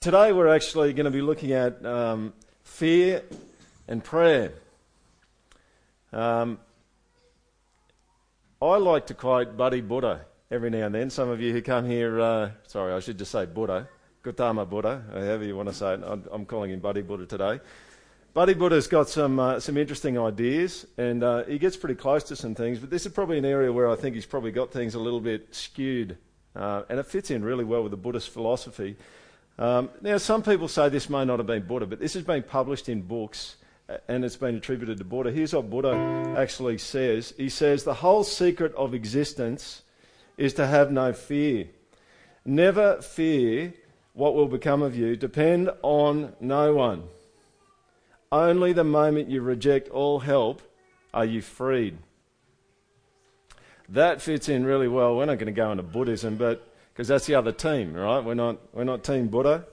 Today we're actually going to be looking at um, fear and prayer. Um, I like to quote Buddy Buddha every now and then. Some of you who come here, uh, sorry, I should just say Buddha, Gautama Buddha, however you want to say it. I'm calling him Buddy Buddha today. Buddy Buddha's got some uh, some interesting ideas, and uh, he gets pretty close to some things. But this is probably an area where I think he's probably got things a little bit skewed, uh, and it fits in really well with the Buddhist philosophy. Um, now, some people say this may not have been Buddha, but this has been published in books and it's been attributed to Buddha. Here's what Buddha actually says He says, The whole secret of existence is to have no fear. Never fear what will become of you. Depend on no one. Only the moment you reject all help are you freed. That fits in really well. We're not going to go into Buddhism, but because that's the other team, right? We're not, we're not Team Buddha.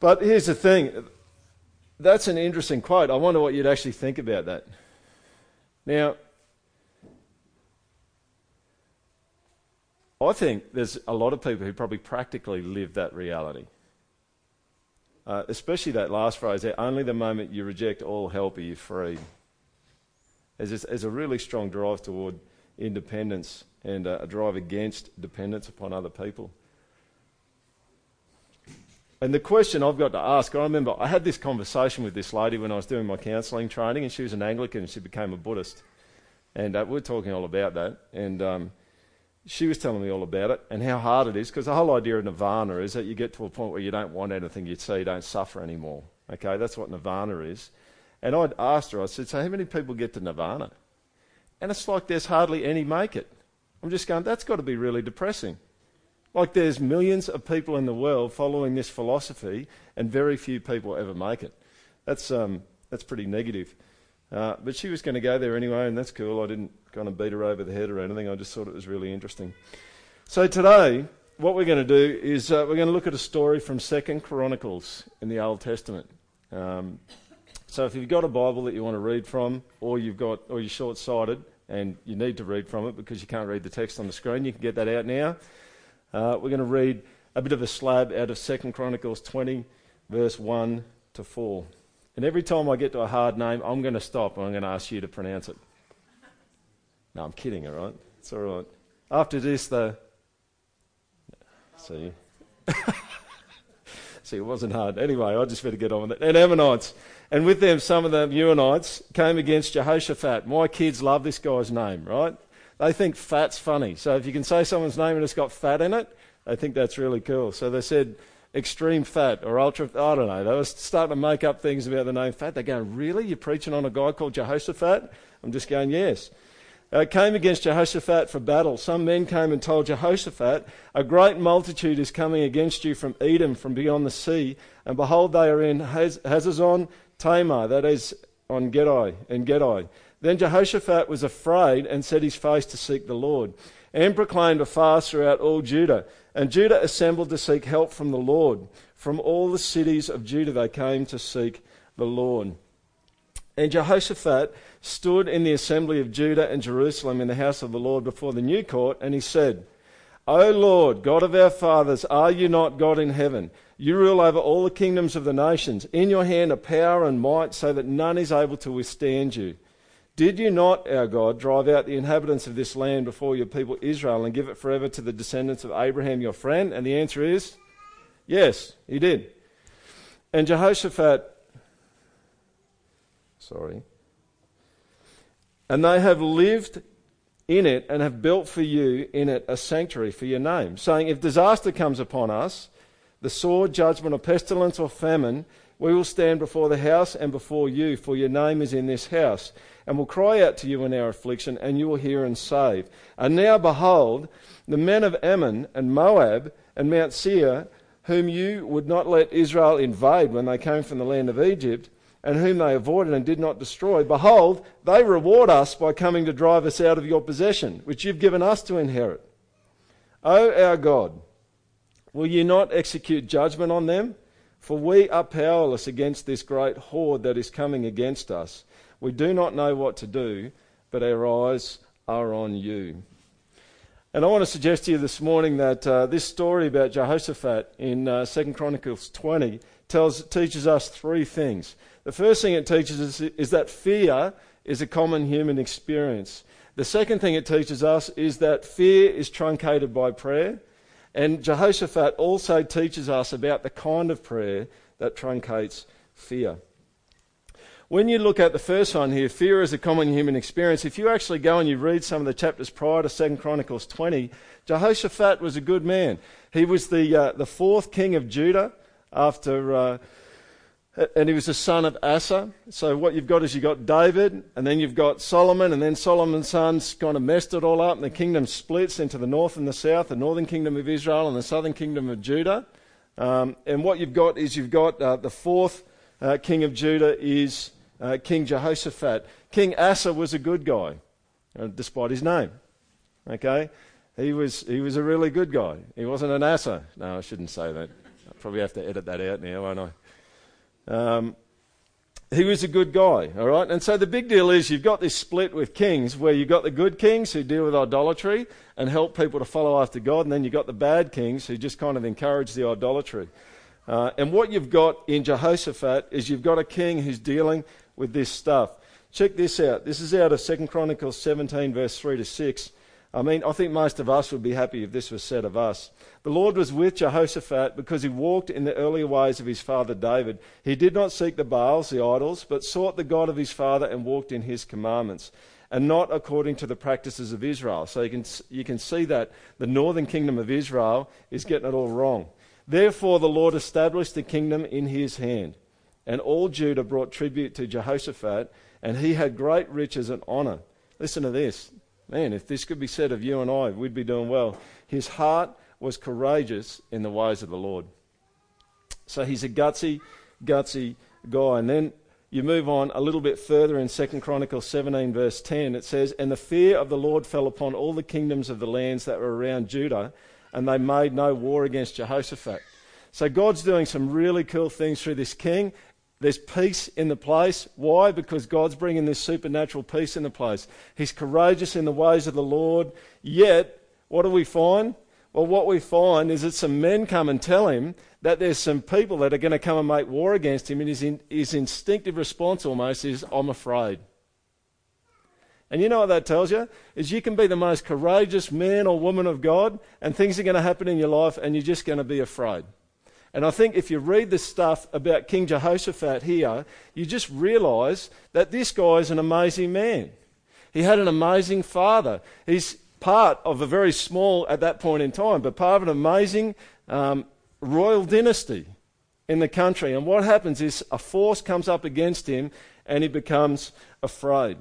But here's the thing that's an interesting quote. I wonder what you'd actually think about that. Now, I think there's a lot of people who probably practically live that reality. Uh, especially that last phrase there only the moment you reject all help are you free. There's, a really strong drive toward independence and a drive against dependence upon other people. And the question I've got to ask, I remember I had this conversation with this lady when I was doing my counselling training, and she was an Anglican and she became a Buddhist. And uh, we are talking all about that. And um, she was telling me all about it and how hard it is, because the whole idea of nirvana is that you get to a point where you don't want anything you see, you don't suffer anymore. Okay, that's what nirvana is. And I'd asked her, I said, So how many people get to nirvana? And it's like there's hardly any make it. I'm just going, That's got to be really depressing. Like there's millions of people in the world following this philosophy, and very few people ever make it. That's, um, that's pretty negative. Uh, but she was going to go there anyway, and that's cool. I didn't kind of beat her over the head or anything. I just thought it was really interesting. So today, what we're going to do is uh, we're going to look at a story from Second Chronicles in the Old Testament. Um, so if you've got a Bible that you want to read from, or you've got, or you're short-sighted and you need to read from it because you can't read the text on the screen, you can get that out now. Uh, we're going to read a bit of a slab out of 2 Chronicles 20, verse 1 to 4. And every time I get to a hard name, I'm going to stop and I'm going to ask you to pronounce it. No, I'm kidding, all right? It's all right. After this, though. See? See, it wasn't hard. Anyway, I just better get on with it. And Ammonites. And with them, some of the Meunites came against Jehoshaphat. My kids love this guy's name, right? They think fat's funny. So if you can say someone's name and it's got fat in it, they think that's really cool. So they said extreme fat or ultra, I don't know. They were starting to make up things about the name fat. They're going, really? You're preaching on a guy called Jehoshaphat? I'm just going, yes. Uh, came against Jehoshaphat for battle. Some men came and told Jehoshaphat, A great multitude is coming against you from Edom, from beyond the sea. And behold, they are in Haz- Hazazon Tamar, that is on Gedi, En Gedi. Then Jehoshaphat was afraid and set his face to seek the Lord, and proclaimed a fast throughout all Judah. And Judah assembled to seek help from the Lord. From all the cities of Judah they came to seek the Lord. And Jehoshaphat stood in the assembly of Judah and Jerusalem in the house of the Lord before the new court, and he said, O Lord, God of our fathers, are you not God in heaven? You rule over all the kingdoms of the nations. In your hand are power and might, so that none is able to withstand you. Did you not, our God, drive out the inhabitants of this land before your people Israel and give it forever to the descendants of Abraham your friend? And the answer is yes, he did. And Jehoshaphat, sorry, and they have lived in it and have built for you in it a sanctuary for your name, saying, If disaster comes upon us, the sword, judgment, or pestilence, or famine, we will stand before the house and before you, for your name is in this house and will cry out to you in our affliction, and you will hear and save. And now behold, the men of Ammon and Moab and Mount Seir, whom you would not let Israel invade when they came from the land of Egypt, and whom they avoided and did not destroy, behold, they reward us by coming to drive us out of your possession, which you've given us to inherit. O our God, will you not execute judgment on them? For we are powerless against this great horde that is coming against us. We do not know what to do, but our eyes are on you. And I want to suggest to you this morning that uh, this story about Jehoshaphat in uh, 2 Chronicles 20 tells, teaches us three things. The first thing it teaches us is that fear is a common human experience. The second thing it teaches us is that fear is truncated by prayer. And Jehoshaphat also teaches us about the kind of prayer that truncates fear. When you look at the first one here, fear is a common human experience. If you actually go and you read some of the chapters prior to 2 Chronicles 20, Jehoshaphat was a good man. He was the, uh, the fourth king of Judah after, uh, and he was the son of Asa. So what you've got is you've got David, and then you've got Solomon, and then Solomon's sons kind of messed it all up, and the kingdom splits into the north and the south, the northern kingdom of Israel and the southern kingdom of Judah. Um, and what you've got is you've got uh, the fourth uh, king of Judah is uh, King Jehoshaphat. King Asa was a good guy, uh, despite his name. Okay? He was, he was a really good guy. He wasn't an Asa. No, I shouldn't say that. I'll probably have to edit that out now, won't I? Um, he was a good guy, all right? And so the big deal is you've got this split with kings where you've got the good kings who deal with idolatry and help people to follow after God, and then you've got the bad kings who just kind of encourage the idolatry. Uh, and what you've got in Jehoshaphat is you've got a king who's dealing with this stuff. Check this out. This is out of 2 Chronicles 17, verse 3 to 6. I mean, I think most of us would be happy if this was said of us. The Lord was with Jehoshaphat because he walked in the earlier ways of his father David. He did not seek the Baals, the idols, but sought the God of his father and walked in his commandments, and not according to the practices of Israel. So you can, you can see that the northern kingdom of Israel is getting it all wrong. Therefore, the Lord established the kingdom in his hand. And all Judah brought tribute to Jehoshaphat, and he had great riches and honor. Listen to this. Man, if this could be said of you and I, we'd be doing well. His heart was courageous in the ways of the Lord. So he's a gutsy, gutsy guy. And then you move on a little bit further in 2 Chronicles 17, verse 10. It says, And the fear of the Lord fell upon all the kingdoms of the lands that were around Judah, and they made no war against Jehoshaphat. So God's doing some really cool things through this king, there's peace in the place. Why? Because God's bringing this supernatural peace in the place. He's courageous in the ways of the Lord. Yet, what do we find? Well, what we find is that some men come and tell him that there's some people that are going to come and make war against him, and his, in, his instinctive response almost is, I'm afraid. And you know what that tells you? Is you can be the most courageous man or woman of God, and things are going to happen in your life, and you're just going to be afraid. And I think if you read the stuff about King Jehoshaphat here, you just realize that this guy is an amazing man. He had an amazing father. He's part of a very small, at that point in time, but part of an amazing um, royal dynasty in the country. And what happens is a force comes up against him and he becomes afraid.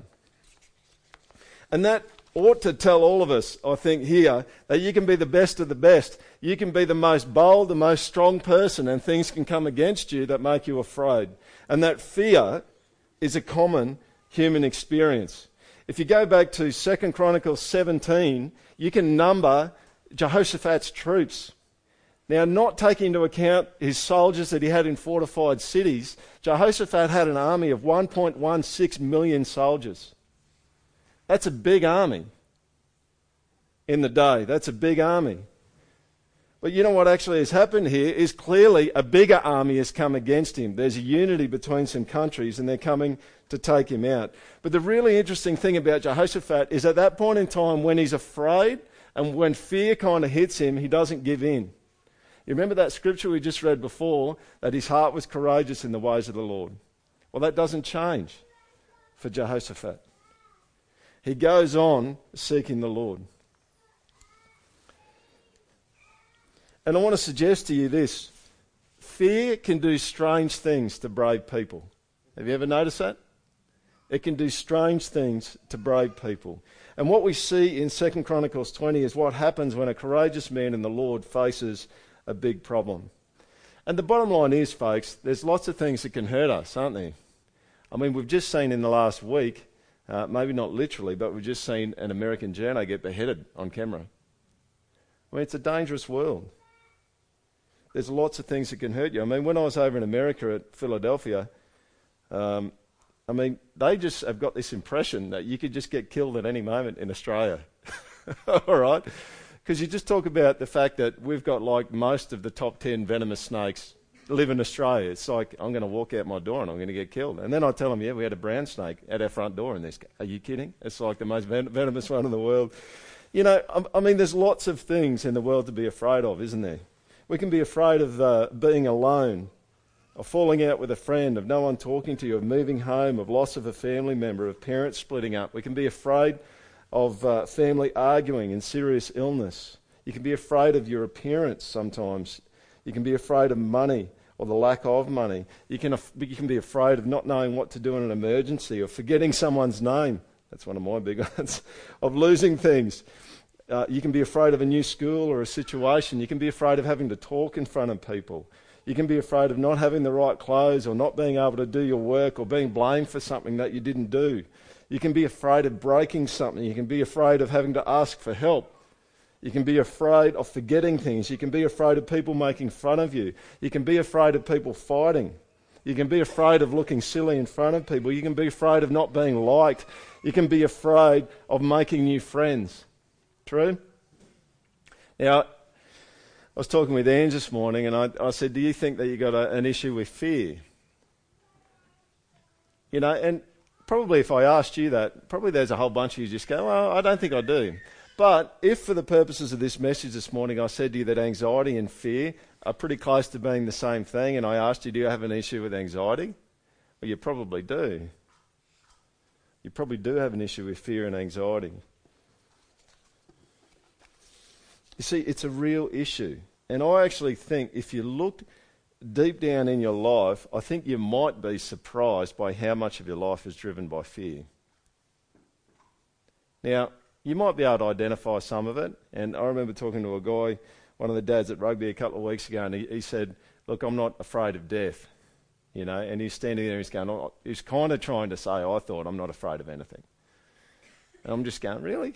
And that ought to tell all of us, I think, here that you can be the best of the best. You can be the most bold, the most strong person, and things can come against you that make you afraid. And that fear is a common human experience. If you go back to 2 Chronicles 17, you can number Jehoshaphat's troops. Now, not taking into account his soldiers that he had in fortified cities, Jehoshaphat had an army of 1.16 million soldiers. That's a big army in the day. That's a big army. But you know what actually has happened here is clearly a bigger army has come against him. There's a unity between some countries and they're coming to take him out. But the really interesting thing about Jehoshaphat is at that point in time when he's afraid and when fear kind of hits him, he doesn't give in. You remember that scripture we just read before that his heart was courageous in the ways of the Lord? Well, that doesn't change for Jehoshaphat he goes on seeking the Lord. And I want to suggest to you this fear can do strange things to brave people. Have you ever noticed that? It can do strange things to brave people. And what we see in 2 Chronicles 20 is what happens when a courageous man in the Lord faces a big problem. And the bottom line is, folks, there's lots of things that can hurt us, aren't there? I mean, we've just seen in the last week uh, maybe not literally, but we've just seen an American journo get beheaded on camera. I mean, it's a dangerous world. There's lots of things that can hurt you. I mean, when I was over in America at Philadelphia, um, I mean, they just have got this impression that you could just get killed at any moment in Australia. All right? Because you just talk about the fact that we've got like most of the top 10 venomous snakes live in Australia. It's like I'm going to walk out my door and I'm going to get killed. And then I tell them, yeah, we had a brown snake at our front door. And they go, are you kidding? It's like the most ven- venomous one in the world. You know, I, I, mean, there's lots of things in the world to be afraid of, isn't there? We can be afraid of uh, being alone, of falling out with a friend, of no one talking to you, of moving home, of loss of a family member, of parents splitting up. We can be afraid of uh, family arguing and serious illness. You can be afraid of your appearance sometimes. You can be afraid of money or the lack of money. You can, you can be afraid of not knowing what to do in an emergency or forgetting someone's name. That's one of my big ones. of losing things. Uh, you can be afraid of a new school or a situation. You can be afraid of having to talk in front of people. You can be afraid of not having the right clothes or not being able to do your work or being blamed for something that you didn't do. You can be afraid of breaking something. You can be afraid of having to ask for help. You can be afraid of forgetting things. You can be afraid of people making fun of you. You can be afraid of people fighting. You can be afraid of looking silly in front of people. You can be afraid of not being liked. You can be afraid of making new friends. True? Now, I was talking with Ange this morning and I, I said, Do you think that you've got a, an issue with fear? You know, and probably if I asked you that, probably there's a whole bunch of you just go, Well, I don't think I do. But if, for the purposes of this message this morning, I said to you that anxiety and fear are pretty close to being the same thing, and I asked you, do you have an issue with anxiety? Well, you probably do. You probably do have an issue with fear and anxiety. You see, it's a real issue. And I actually think if you look deep down in your life, I think you might be surprised by how much of your life is driven by fear. Now, you might be able to identify some of it. And I remember talking to a guy, one of the dads at rugby a couple of weeks ago, and he, he said, Look, I'm not afraid of death. You know, and he's standing there, and he's going, oh, he's kind of trying to say, I thought I'm not afraid of anything. And I'm just going, Really?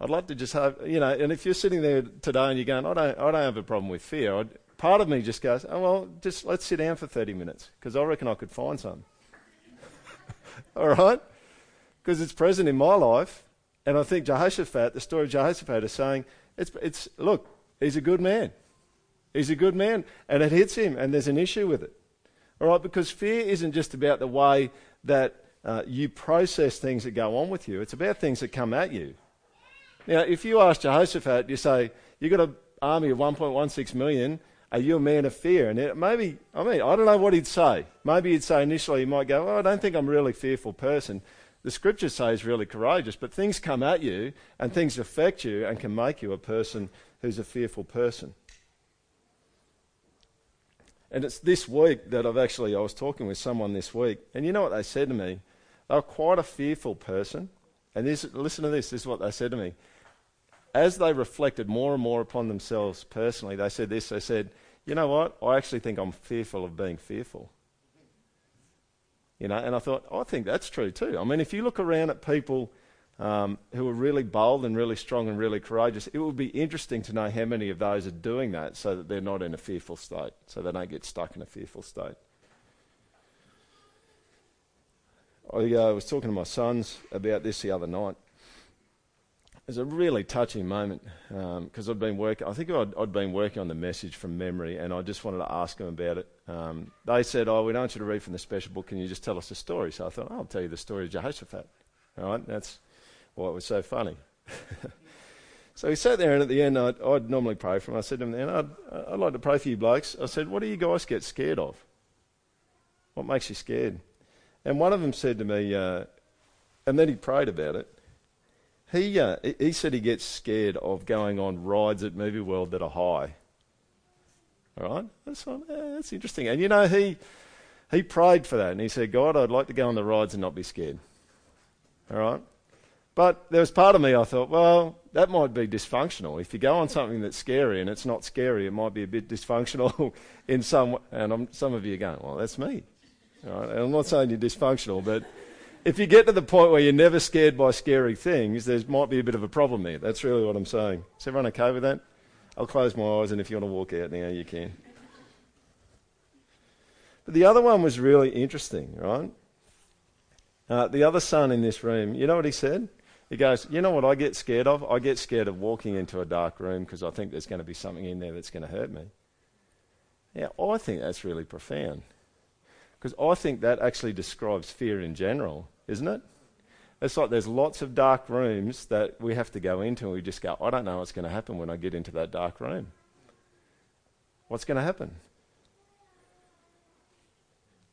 I'd love to just have, you know, and if you're sitting there today and you're going, I don't, I don't have a problem with fear, I'd, part of me just goes, oh, well, just let's sit down for 30 minutes because I reckon I could find some. All right? Because it's present in my life. And I think Jehoshaphat, the story of Jehoshaphat, is saying, it's, it's, look, he's a good man. He's a good man. And it hits him, and there's an issue with it. All right, because fear isn't just about the way that uh, you process things that go on with you, it's about things that come at you. Now, if you ask Jehoshaphat, you say, You've got an army of 1.16 million, are you a man of fear? And it, maybe, I mean, I don't know what he'd say. Maybe he'd say initially, he might go, oh, I don't think I'm a really fearful person the scriptures say is really courageous, but things come at you and things affect you and can make you a person who's a fearful person. And it's this week that I've actually, I was talking with someone this week, and you know what they said to me? They were quite a fearful person. And this, listen to this, this is what they said to me. As they reflected more and more upon themselves personally, they said this they said, You know what? I actually think I'm fearful of being fearful. You know, and I thought, oh, I think that's true too. I mean, if you look around at people um, who are really bold and really strong and really courageous, it would be interesting to know how many of those are doing that so that they're not in a fearful state, so they don't get stuck in a fearful state. I uh, was talking to my sons about this the other night. Was a really touching moment because um, I'd been working. I think I'd, I'd, been working on the message from memory, and I just wanted to ask them about it. Um, they said, "Oh, we don't want you to read from the special book. Can you just tell us a story?" So I thought, oh, "I'll tell you the story of Jehoshaphat." All right, that's why it was so funny. so he sat there, and at the end, I'd, I'd normally pray for him. I said to him, "Then I'd, I'd like to pray for you blokes." I said, "What do you guys get scared of? What makes you scared?" And one of them said to me, uh, and then he prayed about it. He, uh, he said he gets scared of going on rides at Movie World that are high. All right? That's, yeah, that's interesting. And you know, he, he prayed for that and he said, God, I'd like to go on the rides and not be scared. All right? But there was part of me I thought, well, that might be dysfunctional. If you go on something that's scary and it's not scary, it might be a bit dysfunctional in some way. And I'm, some of you are going, well, that's me. All right? And I'm not saying you're dysfunctional, but if you get to the point where you're never scared by scary things, there might be a bit of a problem there. That's really what I'm saying. Is everyone okay with that? I'll close my eyes, and if you want to walk out now, you can. But the other one was really interesting, right? Uh, the other son in this room, you know what he said? He goes, You know what I get scared of? I get scared of walking into a dark room because I think there's going to be something in there that's going to hurt me. Now, I think that's really profound. Because I think that actually describes fear in general, isn't it? It's like there's lots of dark rooms that we have to go into and we just go, I don't know what's going to happen when I get into that dark room. What's going to happen?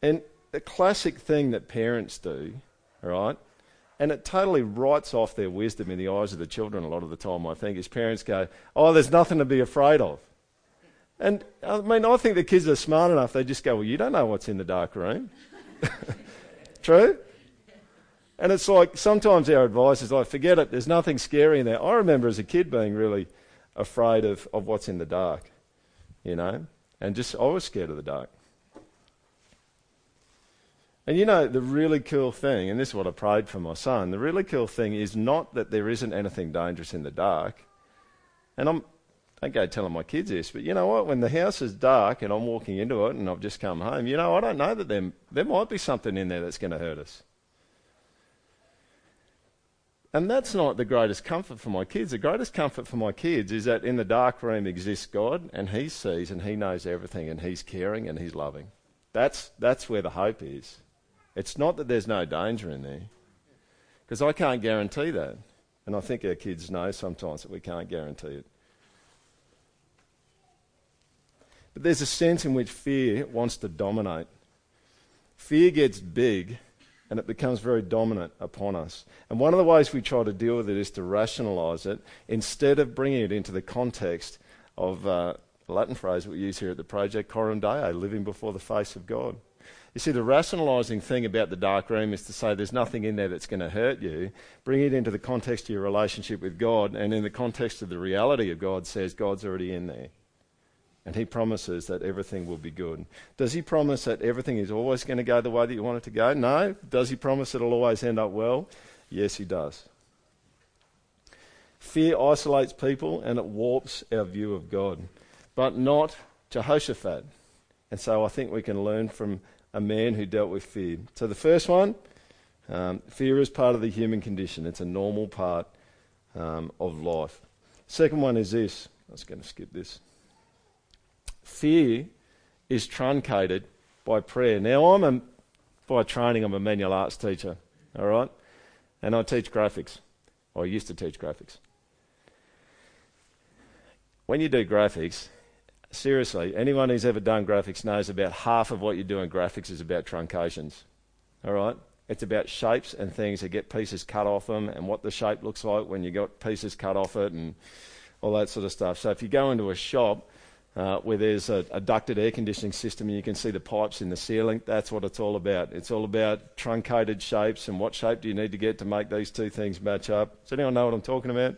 And the classic thing that parents do, right, and it totally writes off their wisdom in the eyes of the children a lot of the time, I think, is parents go, Oh, there's nothing to be afraid of. And I mean, I think the kids are smart enough, they just go, Well, you don't know what's in the dark room. True? And it's like sometimes our advice is like, forget it, there's nothing scary in there. I remember as a kid being really afraid of, of what's in the dark, you know, and just I was scared of the dark. And you know, the really cool thing, and this is what I prayed for my son, the really cool thing is not that there isn't anything dangerous in the dark. And I'm, I don't go telling my kids this, but you know what? When the house is dark and I'm walking into it and I've just come home, you know, I don't know that there, there might be something in there that's going to hurt us. And that's not the greatest comfort for my kids. The greatest comfort for my kids is that in the dark room exists God and He sees and He knows everything and He's caring and He's loving. That's, that's where the hope is. It's not that there's no danger in there, because I can't guarantee that. And I think our kids know sometimes that we can't guarantee it. But there's a sense in which fear wants to dominate. Fear gets big and it becomes very dominant upon us. And one of the ways we try to deal with it is to rationalize it instead of bringing it into the context of uh, a Latin phrase we use here at the project, coram deo, living before the face of God. You see, the rationalizing thing about the dark room is to say there's nothing in there that's going to hurt you. Bring it into the context of your relationship with God, and in the context of the reality of God, says God's already in there. And he promises that everything will be good. Does he promise that everything is always going to go the way that you want it to go? No. Does he promise it'll always end up well? Yes, he does. Fear isolates people and it warps our view of God, but not Jehoshaphat. And so I think we can learn from a man who dealt with fear. So the first one, um, fear is part of the human condition. It's a normal part um, of life. Second one is this. I was going to skip this. Fear is truncated by prayer. Now, I'm a, by training, I'm a manual arts teacher, all right? And I teach graphics. I used to teach graphics. When you do graphics, seriously, anyone who's ever done graphics knows about half of what you do in graphics is about truncations, all right? It's about shapes and things that get pieces cut off them and what the shape looks like when you got pieces cut off it and all that sort of stuff. So if you go into a shop uh, where there's a, a, ducted air conditioning system and you can see the pipes in the ceiling. That's what it's all about. It's all about truncated shapes and what shape do you need to get to make these two things match up. Does anyone know what I'm talking about?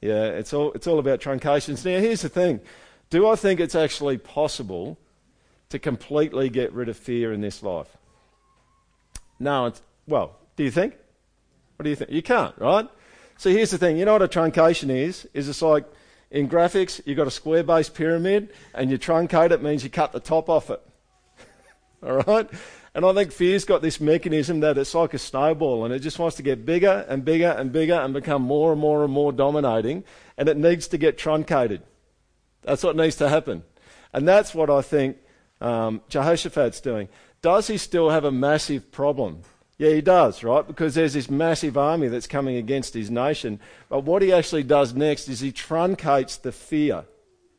Yeah, it's all, it's all about truncations. Now, here's the thing do I think it's actually possible to completely get rid of fear in this life? No, it's, well, do you think? What do you think? You can't, right? So here's the thing. You know what a truncation is? Is it's like in graphics, you've got a square base pyramid and you truncate it means you cut the top off it. All right? And I think fear's got this mechanism that it's like a snowball and it just wants to get bigger and bigger and bigger and become more and more and more dominating and it needs to get truncated. That's what needs to happen. And that's what I think um, Jehoshaphat's doing. Does he still have a massive problem? Yeah, he does, right? Because there's this massive army that's coming against his nation. But what he actually does next is he truncates the fear,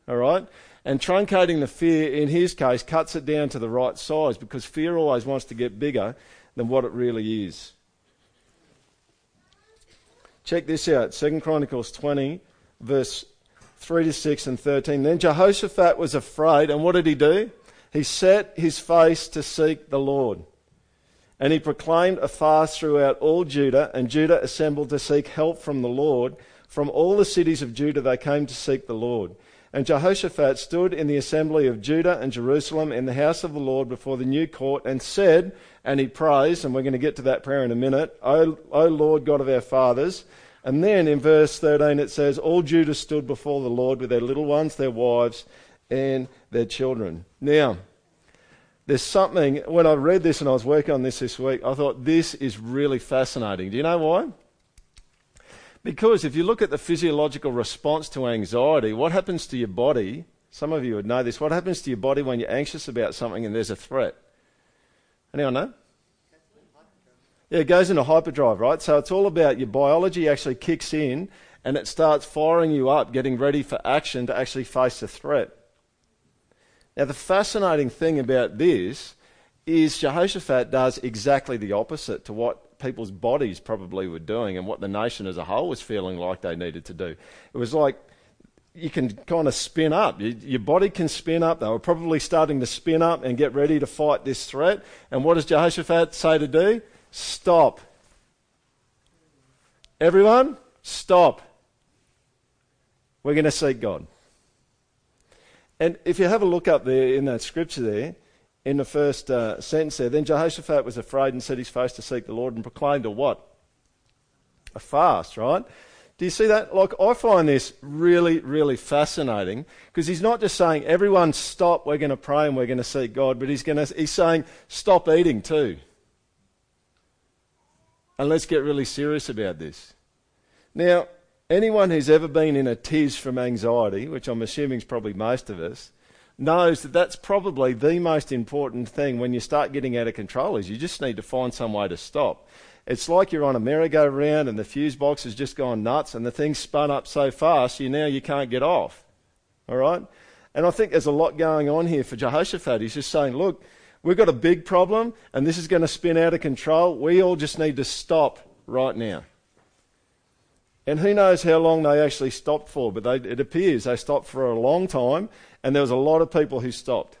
all right? And truncating the fear, in his case, cuts it down to the right size because fear always wants to get bigger than what it really is. Check this out 2 Chronicles 20, verse 3 to 6 and 13. Then Jehoshaphat was afraid, and what did he do? He set his face to seek the Lord. And he proclaimed a fast throughout all Judah, and Judah assembled to seek help from the Lord. From all the cities of Judah they came to seek the Lord. And Jehoshaphat stood in the assembly of Judah and Jerusalem in the house of the Lord before the new court and said, and he prays, and we're going to get to that prayer in a minute, O, o Lord God of our fathers. And then in verse 13 it says, All Judah stood before the Lord with their little ones, their wives, and their children. Now, there's something, when I read this and I was working on this this week, I thought this is really fascinating. Do you know why? Because if you look at the physiological response to anxiety, what happens to your body Some of you would know this. What happens to your body when you're anxious about something and there's a threat? Anyone know? Yeah, it goes into hyperdrive, right? So it's all about your biology actually kicks in and it starts firing you up, getting ready for action to actually face the threat. Now, the fascinating thing about this is Jehoshaphat does exactly the opposite to what people's bodies probably were doing and what the nation as a whole was feeling like they needed to do. It was like you can kind of spin up. Your body can spin up. They were probably starting to spin up and get ready to fight this threat. And what does Jehoshaphat say to do? Stop. Everyone, stop. We're going to seek God. And if you have a look up there in that scripture there, in the first uh, sentence there, then Jehoshaphat was afraid and set his face to seek the Lord and proclaimed a what? A fast, right? Do you see that? Like, I find this really, really fascinating because he's not just saying, everyone stop, we're going to pray and we're going to seek God, but he's, to, he's saying, stop eating too. And let's get really serious about this. Now, anyone who's ever been in a tiz from anxiety, which I'm assuming is probably most of us, knows that that's probably the most important thing when you start getting out of control is you just need to find some way to stop. It's like you're on a merry-go-round and the fuse box has just gone nuts and the thing's spun up so fast you now you can't get off. All right? And I think there's a lot going on here for Jehoshaphat. He's just saying, look, We've got a big problem and this is going to spin out of control. We all just need to stop right now. And who knows how long they actually stopped for, but they, it appears they stopped for a long time and there was a lot of people who stopped.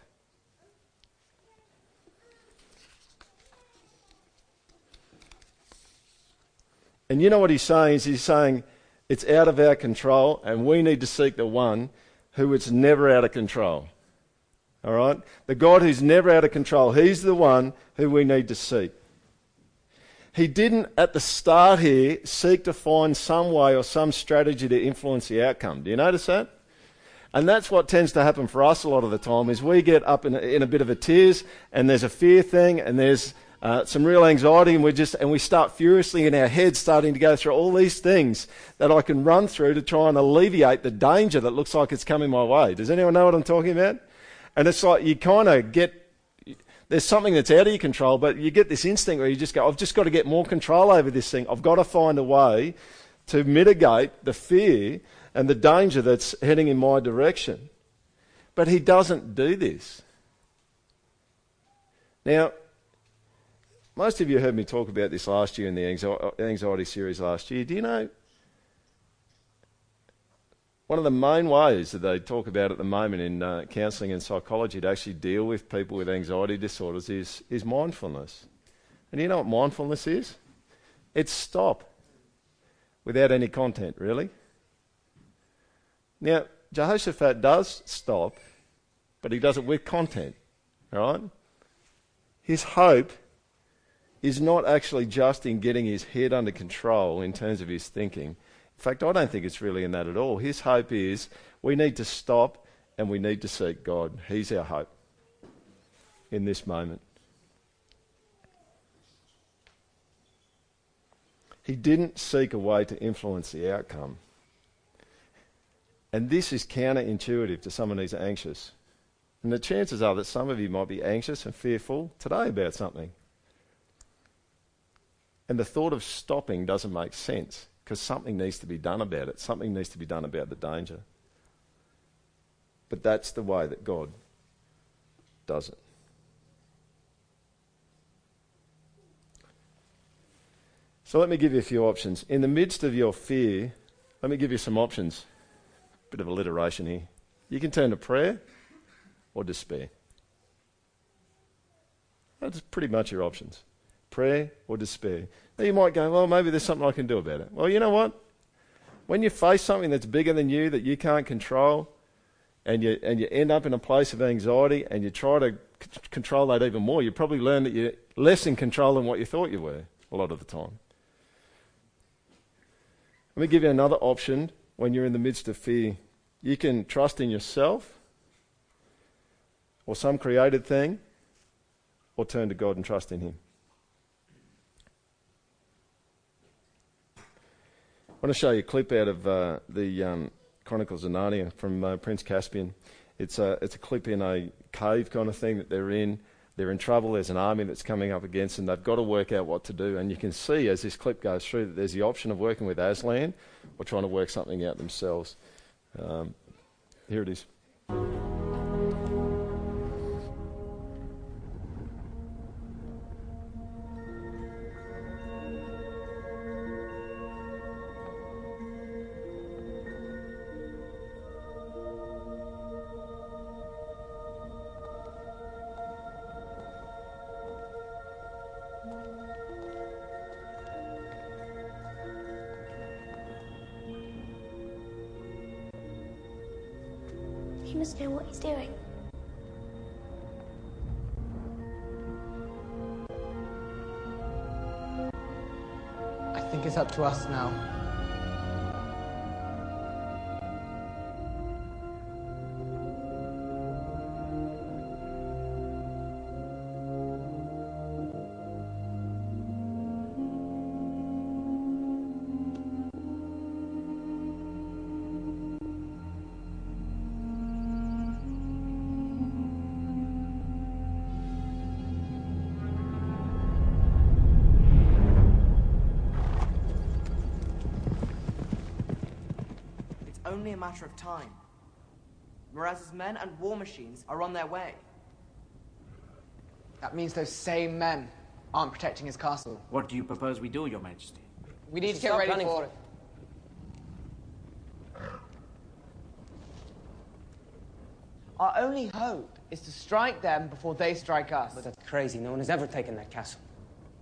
And you know what he's saying is he's saying it's out of our control and we need to seek the one who is never out of control. All right? The God who's never out of control. He's the one who we need to seek. He didn't, at the start here, seek to find some way or some strategy to influence the outcome. Do you notice that? And that's what tends to happen for us a lot of the time is we get up in a, in a bit of a tears and there's a fear thing and there's uh, some real anxiety and we just and we start furiously in our heads starting to go through all these things that I can run through to try and alleviate the danger that looks like it's coming my way. Does anyone know what I'm talking about? And it's like you kind of get there's something that's out of your control, but you get this instinct where you just go, I've just got to get more control over this thing. I've got to find a way to mitigate the fear and the danger that's heading in my direction. But he doesn't do this. Now, most of you heard me talk about this last year in the anxiety series last year. Do you know one of the main ways that they talk about at the moment in uh, counselling and psychology to actually deal with people with anxiety disorders is, is mindfulness. And you know what mindfulness is? It's stop without any content, really. Now, Jehoshaphat does stop, but he does it with content, right? His hope is not actually just in getting his head under control in terms of his thinking. Fact, I don't think it's really in that at all. His hope is we need to stop and we need to seek God. He's our hope in this moment. He didn't seek a way to influence the outcome. And this is counterintuitive to someone who's anxious. And the chances are that some of you might be anxious and fearful today about something. And the thought of stopping doesn't make sense because something needs to be done about it. Something needs to be done about the danger. But that's the way that God does it. So let me give you a few options. In the midst of your fear, let me give you some options. Bit of alliteration here. You can turn to prayer or despair. That's pretty much your options prayer or despair. Now you might go, well, maybe there's something I can do about it. Well, you know what? When you face something that's bigger than you that you can't control, and you and you end up in a place of anxiety, and you try to c- control that even more, you probably learn that you're less in control than what you thought you were a lot of the time. Let me give you another option when you're in the midst of fear. You can trust in yourself or some created thing, or turn to God and trust in Him. I want to show you a clip out of uh, the um, Chronicles of Narnia from uh, Prince Caspian. It's a, it's a clip in a cave kind of thing that they're in. They're in trouble. There's an army that's coming up against them. They've got to work out what to do. And you can see as this clip goes through that there's the option of working with Aslan or trying to work something out themselves. Um, here it is. He must know what he's doing. I think it's up to us now. Matter of time. Miraz's men and war machines are on their way. That means those same men aren't protecting his castle. What do you propose we do, Your Majesty? We need to get ready planning for for it. Our only hope is to strike them before they strike us. But that's crazy. No one has ever taken that castle.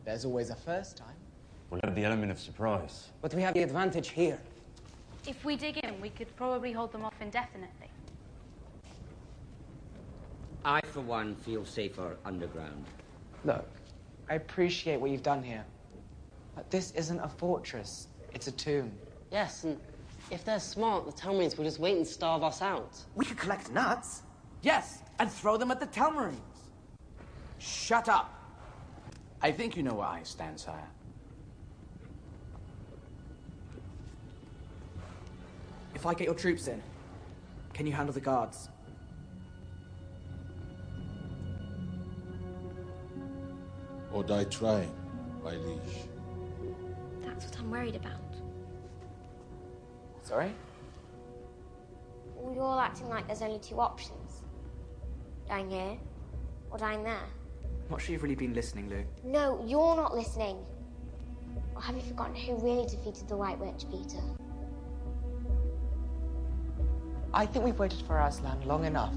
There's always a first time. We'll have the element of surprise. But we have the advantage here. If we dig in, we could probably hold them off indefinitely. I, for one, feel safer underground. Look, I appreciate what you've done here. But this isn't a fortress, it's a tomb. Yes, and if they're smart, the Telmarines will just wait and starve us out. We could collect nuts. Yes, and throw them at the Telmarines. Shut up! I think you know where I stand, sire. If I get your troops in, can you handle the guards? Or die trying, my liege. That's what I'm worried about. Sorry? Well, you're all acting like there's only two options. Dying here, or dying there. I'm not sure you've really been listening, Lu. No, you're not listening. Or have you forgotten who really defeated the White Witch, Peter? I think we've waited for Aslan long enough.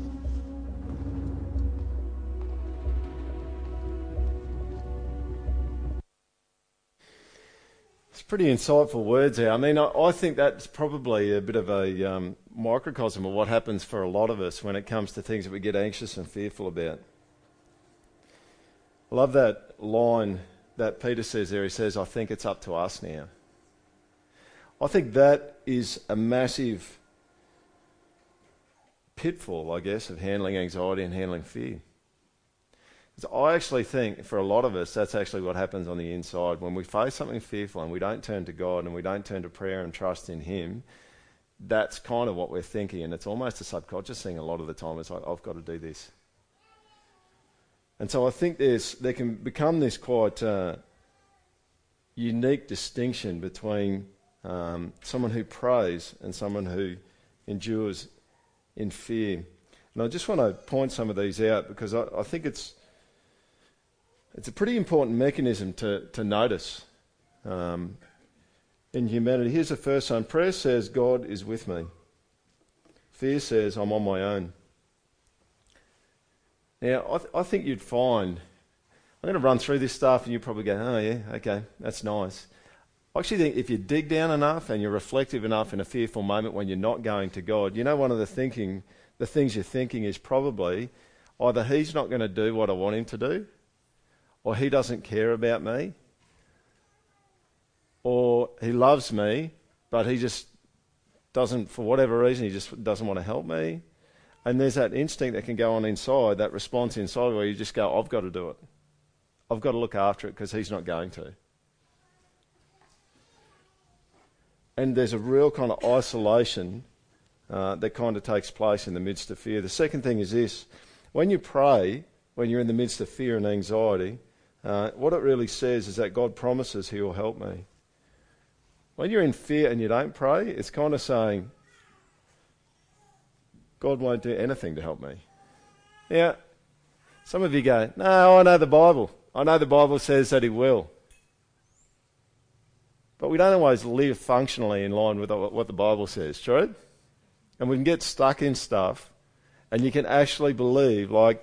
It's pretty insightful words there. I mean, I, I think that's probably a bit of a um, microcosm of what happens for a lot of us when it comes to things that we get anxious and fearful about. I love that line that Peter says there. He says, I think it's up to us now. I think that is a massive pitfall, I guess, of handling anxiety and handling fear. So I actually think for a lot of us, that's actually what happens on the inside. When we face something fearful and we don't turn to God and we don't turn to prayer and trust in Him, that's kind of what we're thinking. And it's almost a subconscious thing a lot of the time. It's like, I've got to do this. And so I think there's, there can become this quite uh, unique distinction between um, someone who prays and someone who endures in fear. And I just want to point some of these out because I, I think it's it's a pretty important mechanism to, to notice um, in humanity. Here's the first one prayer says, God is with me. Fear says, I'm on my own. Now, I, th- I think you'd find, I'm going to run through this stuff and you probably go, oh, yeah, okay, that's nice. I actually think if you dig down enough and you're reflective enough in a fearful moment when you're not going to God, you know, one of the thinking, the things you're thinking is probably either He's not going to do what I want Him to do, or he doesn't care about me, or he loves me, but he just doesn't, for whatever reason, he just doesn't want to help me. And there's that instinct that can go on inside, that response inside where you just go, I've got to do it. I've got to look after it because he's not going to. And there's a real kind of isolation uh, that kind of takes place in the midst of fear. The second thing is this when you pray, when you're in the midst of fear and anxiety, uh, what it really says is that God promises He will help me. When you're in fear and you don't pray, it's kind of saying, God won't do anything to help me. Now, some of you go, No, I know the Bible. I know the Bible says that He will. But we don't always live functionally in line with what the Bible says, true? And we can get stuck in stuff, and you can actually believe, like,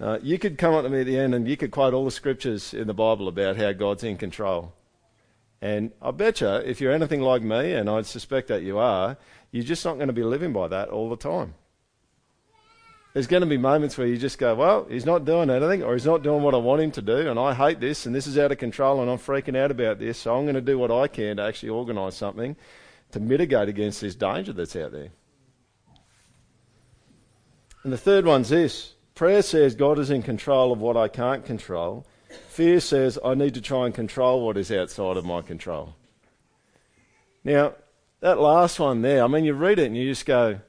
uh, you could come up to me at the end and you could quote all the scriptures in the Bible about how God's in control. And I bet you, if you're anything like me, and I suspect that you are, you're just not going to be living by that all the time. There's going to be moments where you just go, well, he's not doing anything, or he's not doing what I want him to do, and I hate this, and this is out of control, and I'm freaking out about this, so I'm going to do what I can to actually organise something to mitigate against this danger that's out there. And the third one's this prayer says God is in control of what I can't control. Fear says I need to try and control what is outside of my control. Now, that last one there, I mean, you read it and you just go,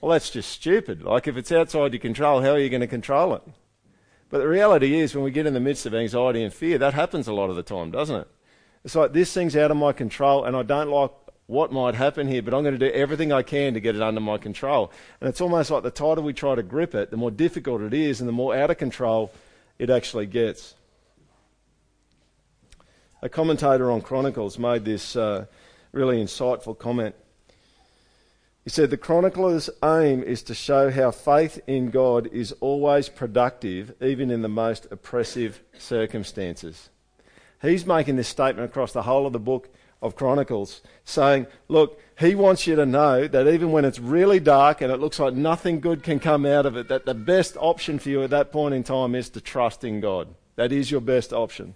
well, that's just stupid. Like, if it's outside your control, how are you going to control it? But the reality is, when we get in the midst of anxiety and fear, that happens a lot of the time, doesn't it? It's like this thing's out of my control, and I don't like what might happen here, but I'm going to do everything I can to get it under my control. And it's almost like the tighter we try to grip it, the more difficult it is, and the more out of control it actually gets. A commentator on Chronicles made this uh, really insightful comment. He said, The chronicler's aim is to show how faith in God is always productive, even in the most oppressive circumstances. He's making this statement across the whole of the book of Chronicles, saying, Look, he wants you to know that even when it's really dark and it looks like nothing good can come out of it, that the best option for you at that point in time is to trust in God. That is your best option.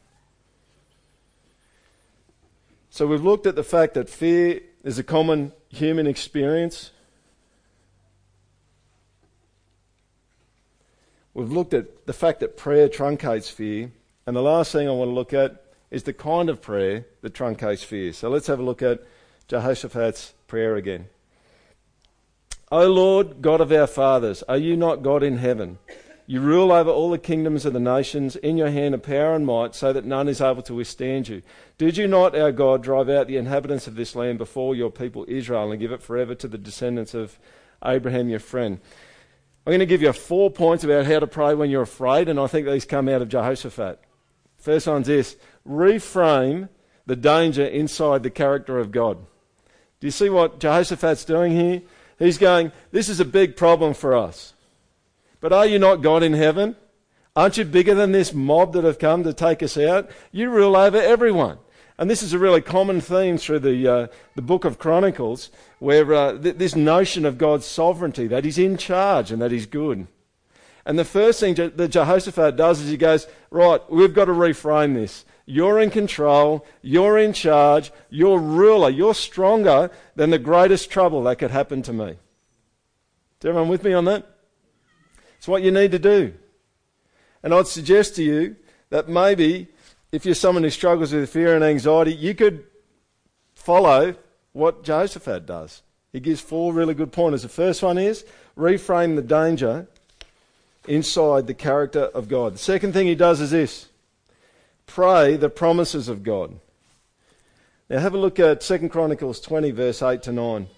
So we've looked at the fact that fear is a common human experience. We've looked at the fact that prayer truncates fear. And the last thing I want to look at is the kind of prayer that truncates fear. So let's have a look at Jehoshaphat's prayer again. O Lord, God of our fathers, are you not God in heaven? You rule over all the kingdoms of the nations. In your hand are power and might, so that none is able to withstand you. Did you not, our God, drive out the inhabitants of this land before your people Israel and give it forever to the descendants of Abraham, your friend? I'm going to give you four points about how to pray when you're afraid, and I think these come out of Jehoshaphat. First one's this reframe the danger inside the character of God. Do you see what Jehoshaphat's doing here? He's going, This is a big problem for us. But are you not God in heaven? Aren't you bigger than this mob that have come to take us out? You rule over everyone. And this is a really common theme through the, uh, the book of Chronicles, where uh, th- this notion of God's sovereignty, that He's in charge and that He's good. And the first thing that Jehoshaphat does is he goes, Right, we've got to reframe this. You're in control, you're in charge, you're ruler, you're stronger than the greatest trouble that could happen to me. Is everyone with me on that? It's what you need to do. And I'd suggest to you that maybe if you're someone who struggles with fear and anxiety, you could follow what Jehoshaphat does. He gives four really good pointers. The first one is reframe the danger inside the character of God. The second thing he does is this pray the promises of God. Now have a look at 2 Chronicles 20, verse 8 to 9.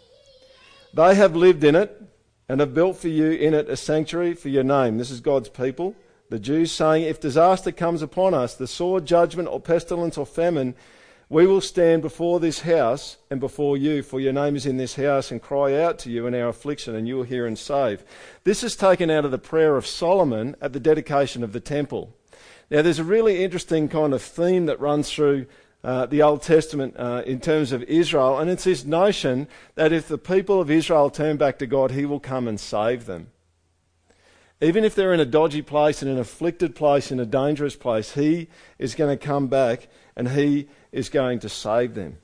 They have lived in it and have built for you in it a sanctuary for your name. This is God's people. The Jews saying, If disaster comes upon us, the sword, judgment, or pestilence, or famine, we will stand before this house and before you, for your name is in this house, and cry out to you in our affliction, and you will hear and save. This is taken out of the prayer of Solomon at the dedication of the temple. Now, there's a really interesting kind of theme that runs through uh, the Old Testament uh, in terms of Israel, and it's this notion that if the people of Israel turn back to God, He will come and save them. Even if they're in a dodgy place, in an afflicted place, in a dangerous place, He is going to come back and He is going to save them.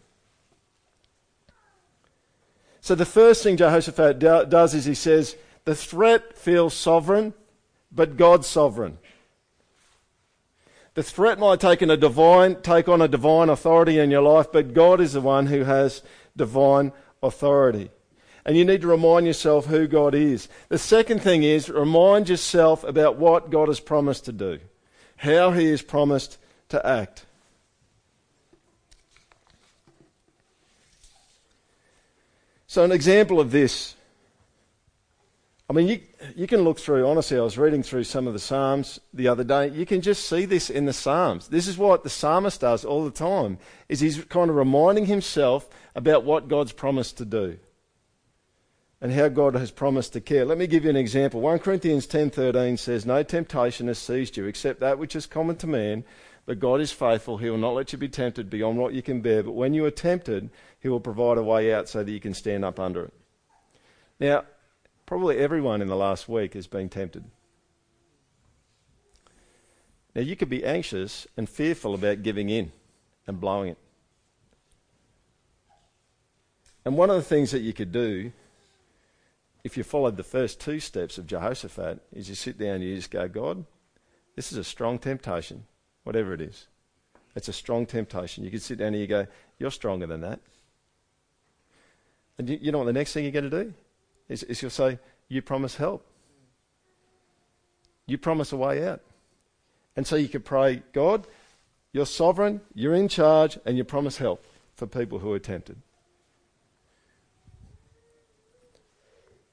So the first thing Jehoshaphat do, does is he says, the threat feels sovereign, but God's sovereign. The threat might take, a divine, take on a divine authority in your life, but God is the one who has divine authority. and you need to remind yourself who God is. The second thing is remind yourself about what God has promised to do, how He has promised to act. So, an example of this I mean, you, you can look through, honestly, I was reading through some of the Psalms the other day. You can just see this in the Psalms. This is what the psalmist does all the time, is he's kind of reminding himself about what God's promised to do and how God has promised to care. Let me give you an example. 1 Corinthians 10:13 says, "No temptation has seized you except that which is common to man, but God is faithful. He will not let you be tempted beyond what you can bear, but when you are tempted, he will provide a way out so that you can stand up under it." Now, Probably everyone in the last week has been tempted. Now, you could be anxious and fearful about giving in and blowing it. And one of the things that you could do, if you followed the first two steps of Jehoshaphat, is you sit down and you just go, God, this is a strong temptation, whatever it is. It's a strong temptation. You could sit down and you go, You're stronger than that. And you, you know what the next thing you're going to do? Is, is you'll say, You promise help. You promise a way out. And so you could pray, God, you're sovereign, you're in charge, and you promise help for people who are tempted.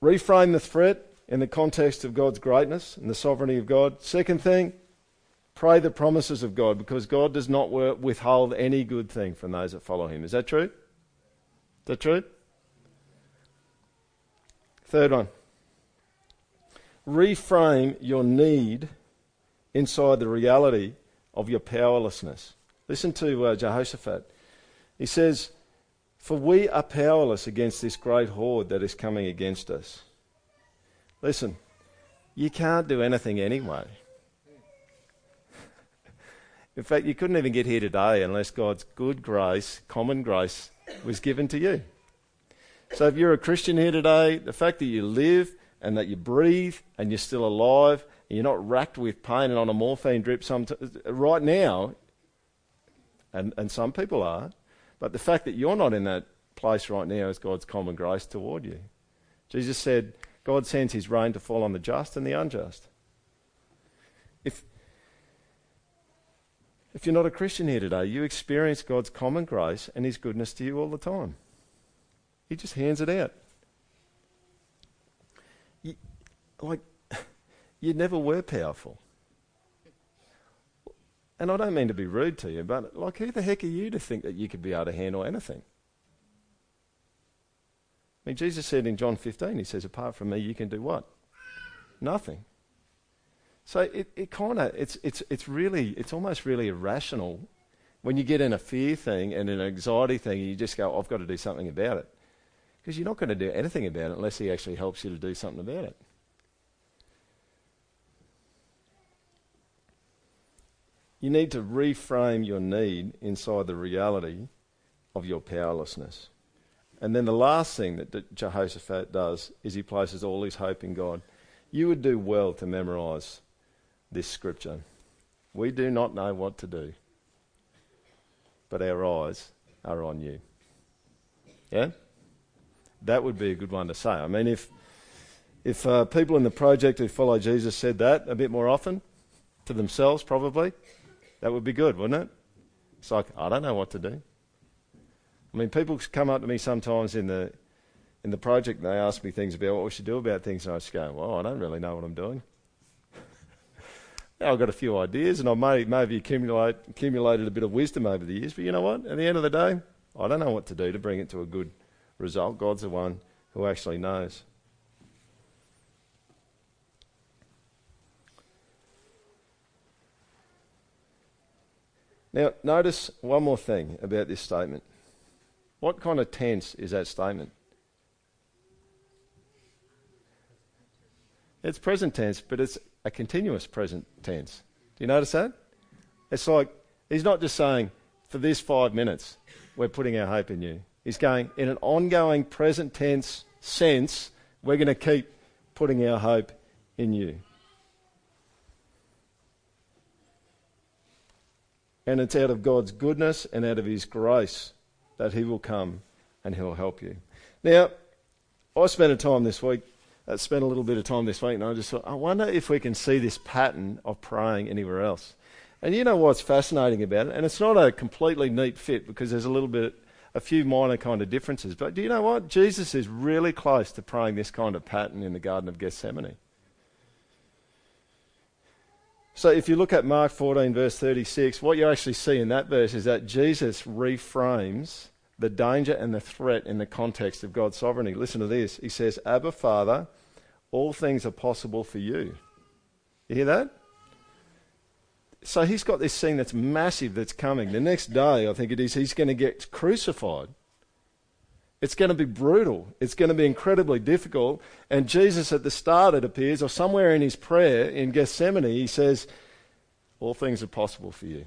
Reframe the threat in the context of God's greatness and the sovereignty of God. Second thing, pray the promises of God because God does not withhold any good thing from those that follow Him. Is that true? Is that true? Third one reframe your need inside the reality of your powerlessness. Listen to uh, Jehoshaphat. He says, For we are powerless against this great horde that is coming against us. Listen, you can't do anything anyway. In fact, you couldn't even get here today unless God's good grace, common grace, was given to you. So if you're a Christian here today, the fact that you live and that you breathe and you're still alive and you're not racked with pain and on a morphine drip t- right now, and, and some people are, but the fact that you're not in that place right now is God's common grace toward you. Jesus said, God sends his rain to fall on the just and the unjust. If, if you're not a Christian here today, you experience God's common grace and his goodness to you all the time. He just hands it out. You, like, you never were powerful. And I don't mean to be rude to you, but like, who the heck are you to think that you could be able to handle anything? I mean, Jesus said in John 15, He says, apart from me, you can do what? Nothing. So it, it kind of, it's, it's, it's really, it's almost really irrational when you get in a fear thing and an anxiety thing you just go, I've got to do something about it. Because you're not going to do anything about it unless He actually helps you to do something about it. You need to reframe your need inside the reality of your powerlessness. And then the last thing that Jehoshaphat does is he places all his hope in God. You would do well to memorize this scripture. We do not know what to do, but our eyes are on you. Yeah? That would be a good one to say. I mean, if if uh, people in the project who follow Jesus said that a bit more often to themselves, probably, that would be good, wouldn't it? It's like I don't know what to do. I mean, people come up to me sometimes in the in the project and they ask me things about what we should do about things, and I just go, "Well, I don't really know what I'm doing." I've got a few ideas, and I may maybe accumulate accumulated a bit of wisdom over the years, but you know what? At the end of the day, I don't know what to do to bring it to a good result. God's the one who actually knows. Now, notice one more thing about this statement. What kind of tense is that statement? It's present tense, but it's a continuous present tense. Do you notice that? It's like he's not just saying, for this five minutes, we're putting our hope in you. He's going, in an ongoing present tense sense, we're going to keep putting our hope in you. And it's out of God's goodness and out of His grace that He will come and He'll help you. Now, I spent a time this week, I spent a little bit of time this week, and I just thought, I wonder if we can see this pattern of praying anywhere else. And you know what's fascinating about it? And it's not a completely neat fit because there's a little bit, a few minor kind of differences. But do you know what? Jesus is really close to praying this kind of pattern in the Garden of Gethsemane. So if you look at Mark 14, verse 36, what you actually see in that verse is that Jesus reframes the danger and the threat in the context of God's sovereignty. Listen to this. He says, Abba, Father, all things are possible for you. You hear that? So he's got this thing that's massive that's coming. The next day, I think it is, he's going to get crucified. It's going to be brutal. It's going to be incredibly difficult. And Jesus, at the start, it appears, or somewhere in his prayer in Gethsemane, he says, All things are possible for you.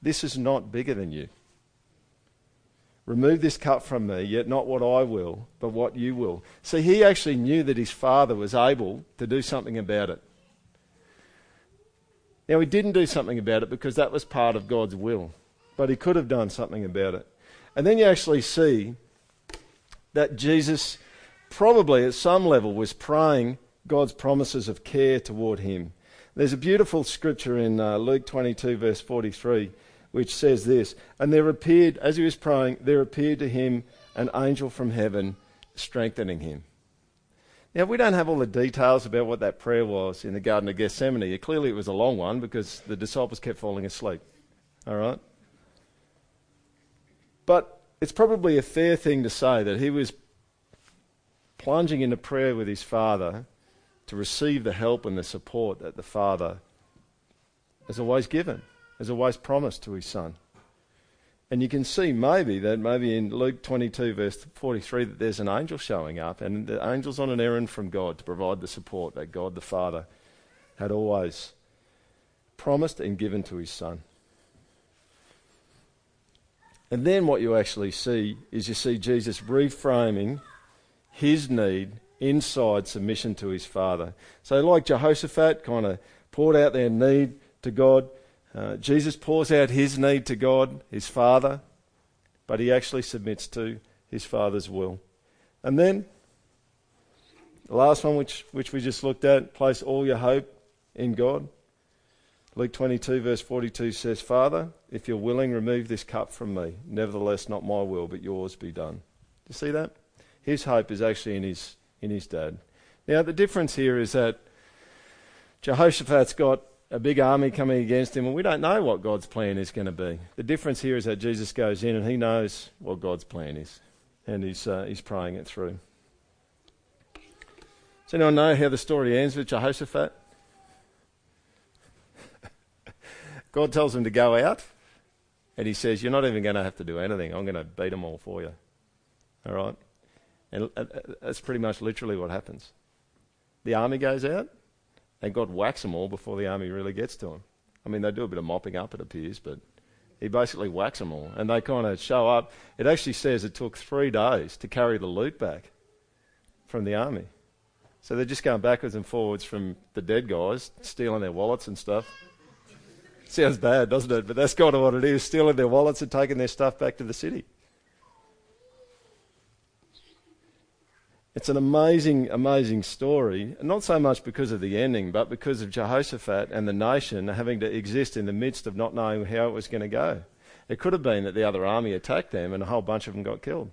This is not bigger than you. Remove this cup from me, yet not what I will, but what you will. See, he actually knew that his father was able to do something about it. Now, he didn't do something about it because that was part of God's will, but he could have done something about it. And then you actually see that Jesus probably at some level was praying God's promises of care toward him. There's a beautiful scripture in uh, Luke 22, verse 43, which says this And there appeared, as he was praying, there appeared to him an angel from heaven strengthening him. Now, we don't have all the details about what that prayer was in the Garden of Gethsemane. Clearly, it was a long one because the disciples kept falling asleep. All right? But it's probably a fair thing to say that he was plunging into prayer with his father to receive the help and the support that the father has always given, has always promised to his son. And you can see maybe that maybe in Luke 22, verse 43, that there's an angel showing up, and the angel's on an errand from God to provide the support that God the Father had always promised and given to his son. And then what you actually see is you see Jesus reframing his need inside submission to his Father. So, like Jehoshaphat kind of poured out their need to God, uh, Jesus pours out his need to God, his Father, but he actually submits to his Father's will. And then, the last one, which, which we just looked at, place all your hope in God. Luke 22, verse 42 says, Father, if you're willing, remove this cup from me. Nevertheless, not my will, but yours be done. Do you see that? His hope is actually in his, in his dad. Now, the difference here is that Jehoshaphat's got a big army coming against him, and we don't know what God's plan is going to be. The difference here is that Jesus goes in and he knows what God's plan is, and he's, uh, he's praying it through. Does anyone know how the story ends with Jehoshaphat? God tells him to go out, and he says, You're not even going to have to do anything. I'm going to beat them all for you. All right? And uh, uh, that's pretty much literally what happens. The army goes out, and God whacks them all before the army really gets to them. I mean, they do a bit of mopping up, it appears, but he basically whacks them all. And they kind of show up. It actually says it took three days to carry the loot back from the army. So they're just going backwards and forwards from the dead guys, stealing their wallets and stuff. Sounds bad, doesn't it? But that's kind of what it is stealing their wallets and taking their stuff back to the city. It's an amazing, amazing story, not so much because of the ending, but because of Jehoshaphat and the nation having to exist in the midst of not knowing how it was going to go. It could have been that the other army attacked them and a whole bunch of them got killed.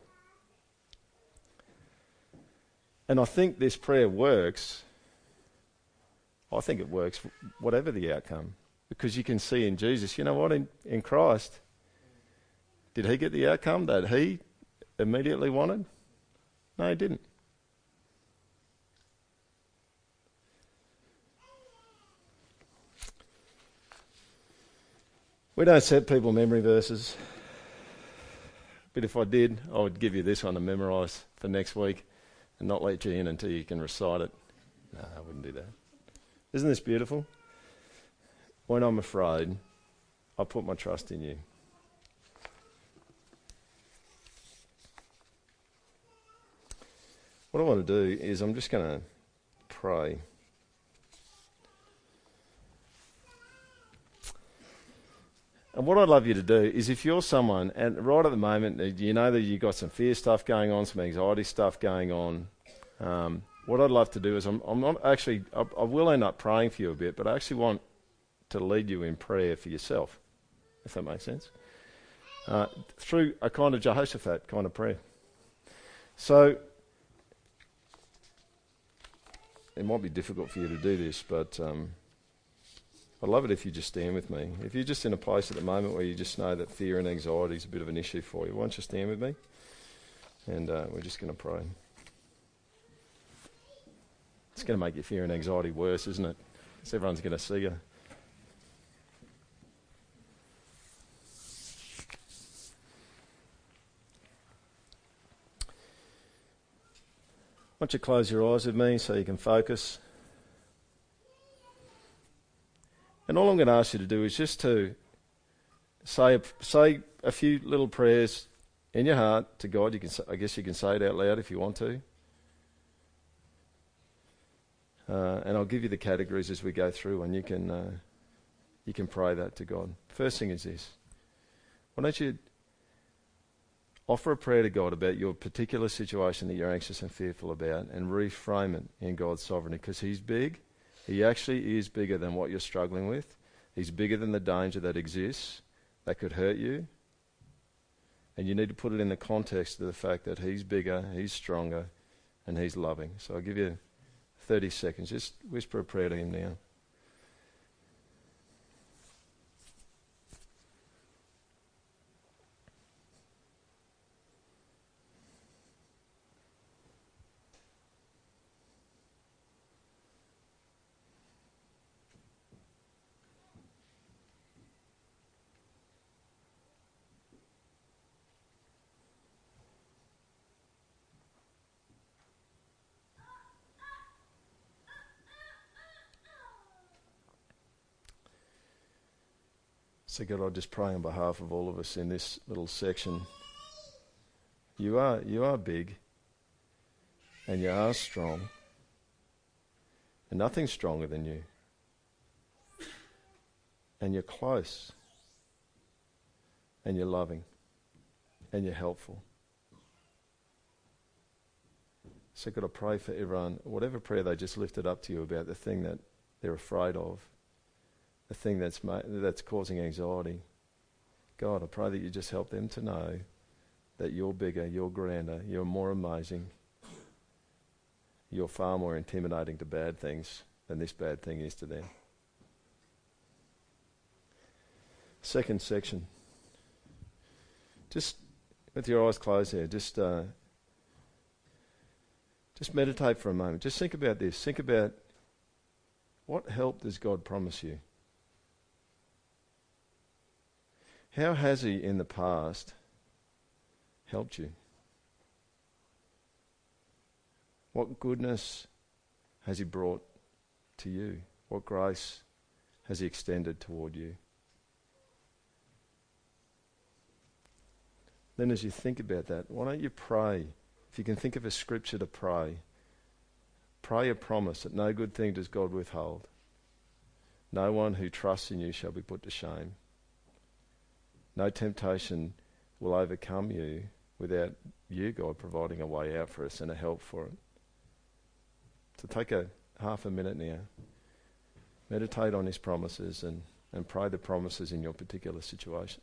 And I think this prayer works. I think it works whatever the outcome. Because you can see in Jesus, you know what, in, in Christ, did he get the outcome that he immediately wanted? No, he didn't. We don't set people memory verses. But if I did, I would give you this one to memorise for next week and not let you in until you can recite it. No, I wouldn't do that. Isn't this beautiful? When I'm afraid, I put my trust in you. What I want to do is I'm just going to pray. And what I'd love you to do is if you're someone, and right at the moment, you know that you've got some fear stuff going on, some anxiety stuff going on, Um, what I'd love to do is I'm, I'm not actually, I, I will end up praying for you a bit, but I actually want to lead you in prayer for yourself, if that makes sense. Uh, through a kind of Jehoshaphat kind of prayer. So, it might be difficult for you to do this, but um, I'd love it if you just stand with me. If you're just in a place at the moment where you just know that fear and anxiety is a bit of an issue for you, why don't you stand with me? And uh, we're just going to pray. It's going to make your fear and anxiety worse, isn't it? Because everyone's going to see you. Why don't you close your eyes with me so you can focus? And all I'm going to ask you to do is just to say a, say a few little prayers in your heart to God. You can, I guess you can say it out loud if you want to. Uh, and I'll give you the categories as we go through, and you can uh, you can pray that to God. First thing is this: Why don't you offer a prayer to God about your particular situation that you're anxious and fearful about, and reframe it in God's sovereignty, because He's big. He actually is bigger than what you're struggling with. He's bigger than the danger that exists that could hurt you. And you need to put it in the context of the fact that He's bigger, He's stronger, and He's loving. So I'll give you 30 seconds. Just whisper a prayer to Him now. So, God, I just pray on behalf of all of us in this little section. You are, you are big, and you are strong, and nothing's stronger than you. And you're close, and you're loving, and you're helpful. So, God, I pray for everyone, whatever prayer they just lifted up to you about the thing that they're afraid of the thing that's, ma- that's causing anxiety. God, I pray that you just help them to know that you're bigger, you're grander, you're more amazing, you're far more intimidating to bad things than this bad thing is to them. Second section. Just with your eyes closed here, just uh, just meditate for a moment. Just think about this. Think about what help does God promise you? How has He in the past helped you? What goodness has He brought to you? What grace has He extended toward you? Then, as you think about that, why don't you pray? If you can think of a scripture to pray, pray a promise that no good thing does God withhold. No one who trusts in you shall be put to shame. No temptation will overcome you without you, God, providing a way out for us and a help for it. So take a half a minute now. Meditate on his promises and, and pray the promises in your particular situation.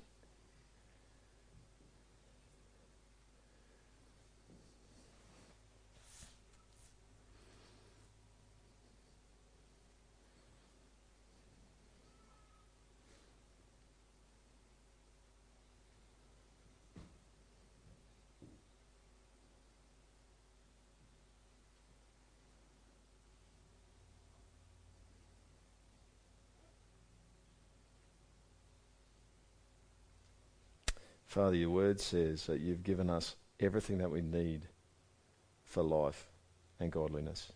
Father, your word says that you've given us everything that we need for life and godliness.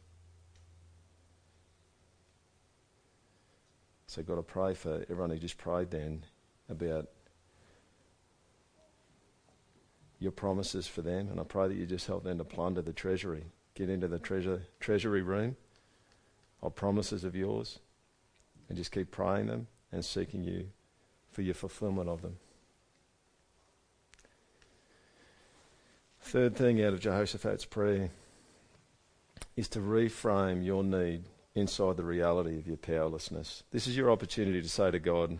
So, God, I pray for everyone who just prayed then about your promises for them, and I pray that you just help them to plunder the treasury, get into the treasure treasury room of promises of yours, and just keep praying them and seeking you for your fulfillment of them. Third thing out of Jehoshaphat's prayer is to reframe your need inside the reality of your powerlessness. This is your opportunity to say to God,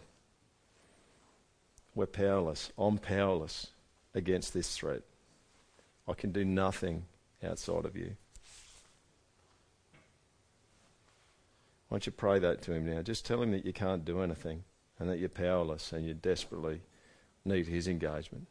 We're powerless. I'm powerless against this threat. I can do nothing outside of you. Why don't you pray that to him now? Just tell him that you can't do anything and that you're powerless and you desperately need his engagement.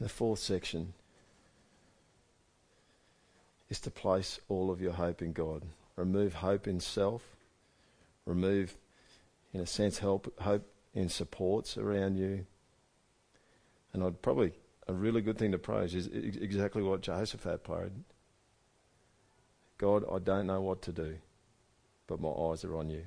The fourth section is to place all of your hope in God. Remove hope in self. Remove, in a sense, help, hope in supports around you. And I'd probably, a really good thing to pray is exactly what Jehoshaphat prayed. God, I don't know what to do, but my eyes are on you.